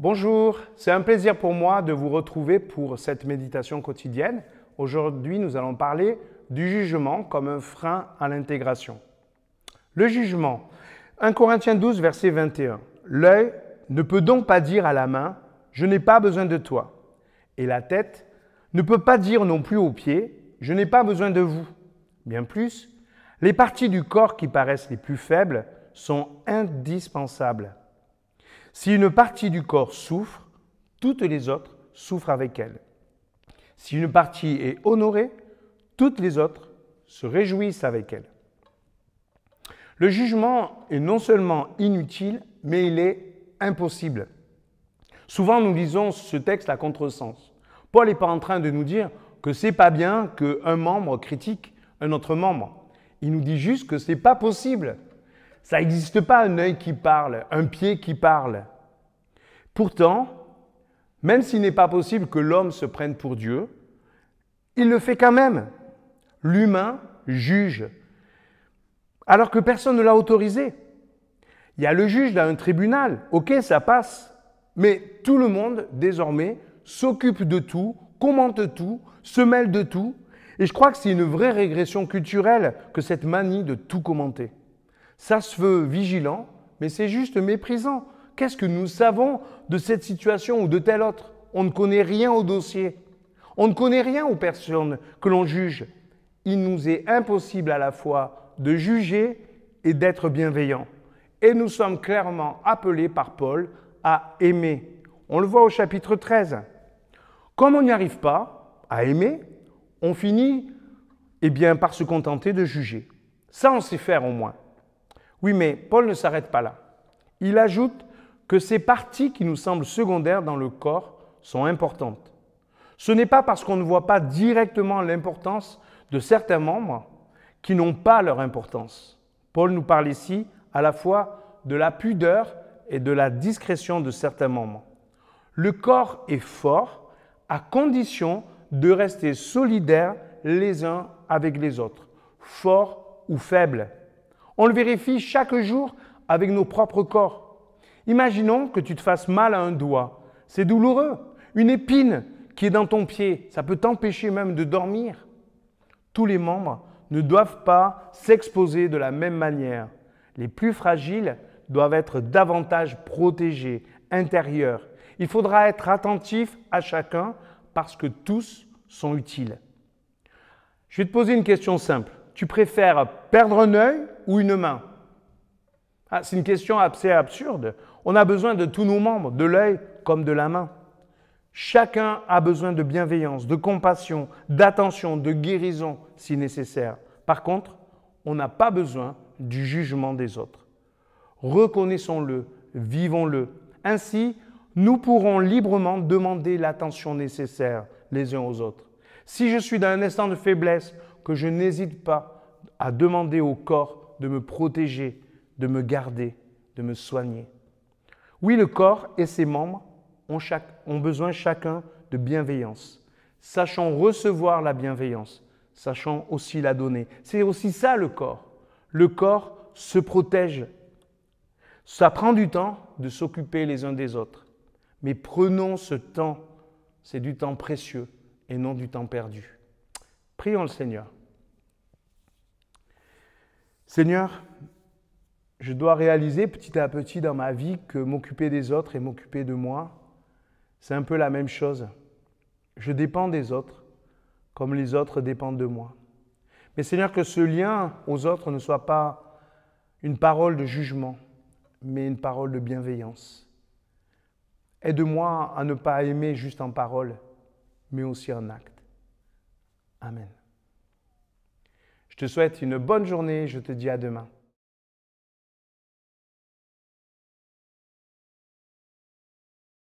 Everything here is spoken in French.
Bonjour, c'est un plaisir pour moi de vous retrouver pour cette méditation quotidienne. Aujourd'hui, nous allons parler du jugement comme un frein à l'intégration. Le jugement. 1 Corinthiens 12, verset 21. L'œil ne peut donc pas dire à la main, je n'ai pas besoin de toi. Et la tête ne peut pas dire non plus aux pieds, je n'ai pas besoin de vous. Bien plus, les parties du corps qui paraissent les plus faibles sont indispensables. Si une partie du corps souffre, toutes les autres souffrent avec elle. Si une partie est honorée, toutes les autres se réjouissent avec elle. Le jugement est non seulement inutile, mais il est impossible. Souvent, nous lisons ce texte à contresens. Paul n'est pas en train de nous dire que c'est pas bien qu'un membre critique un autre membre. Il nous dit juste que c'est pas possible. Ça n'existe pas un œil qui parle, un pied qui parle. Pourtant, même s'il n'est pas possible que l'homme se prenne pour Dieu, il le fait quand même. L'humain juge, alors que personne ne l'a autorisé. Il y a le juge dans un tribunal, ok, ça passe, mais tout le monde, désormais, s'occupe de tout, commente tout, se mêle de tout, et je crois que c'est une vraie régression culturelle que cette manie de tout commenter. Ça se veut vigilant, mais c'est juste méprisant. Qu'est-ce que nous savons de cette situation ou de telle autre? On ne connaît rien au dossier. On ne connaît rien aux personnes que l'on juge. Il nous est impossible à la fois de juger et d'être bienveillant. Et nous sommes clairement appelés par Paul à aimer. On le voit au chapitre 13. Comme on n'y arrive pas à aimer, on finit eh bien, par se contenter de juger. Ça, on sait faire au moins. Oui, mais Paul ne s'arrête pas là. Il ajoute que ces parties qui nous semblent secondaires dans le corps sont importantes. Ce n'est pas parce qu'on ne voit pas directement l'importance de certains membres qui n'ont pas leur importance. Paul nous parle ici à la fois de la pudeur et de la discrétion de certains membres. Le corps est fort à condition de rester solidaires les uns avec les autres, forts ou faibles. On le vérifie chaque jour avec nos propres corps. Imaginons que tu te fasses mal à un doigt. C'est douloureux. Une épine qui est dans ton pied, ça peut t'empêcher même de dormir. Tous les membres ne doivent pas s'exposer de la même manière. Les plus fragiles doivent être davantage protégés, intérieurs. Il faudra être attentif à chacun parce que tous sont utiles. Je vais te poser une question simple. Tu préfères perdre un œil ou une main? Ah, C'est une question assez absurde. On a besoin de tous nos membres, de l'œil comme de la main. Chacun a besoin de bienveillance, de compassion, d'attention, de guérison si nécessaire. Par contre, on n'a pas besoin du jugement des autres. Reconnaissons-le, vivons-le. Ainsi, nous pourrons librement demander l'attention nécessaire les uns aux autres. Si je suis dans un instant de faiblesse, que je n'hésite pas à demander au corps de me protéger, de me garder, de me soigner. Oui, le corps et ses membres ont, besoin chacun de bienveillance. Sachons recevoir la bienveillance, sachons aussi la donner. C'est aussi ça le corps. Le corps se protège. Ça prend du temps de s'occuper les uns des autres. Mais prenons ce temps, c'est du temps précieux et non du temps perdu. Prions le Seigneur. Seigneur, je dois réaliser petit à petit dans ma vie que m'occuper des autres et m'occuper de moi, c'est un peu la même chose. Je dépends des autres comme les autres dépendent de moi. Mais Seigneur, que ce lien aux autres ne soit pas une parole de jugement, mais une parole de bienveillance. Aide-moi à ne pas aimer juste en parole, mais aussi en acte. Amen. Je te souhaite une bonne journée, je te dis à demain.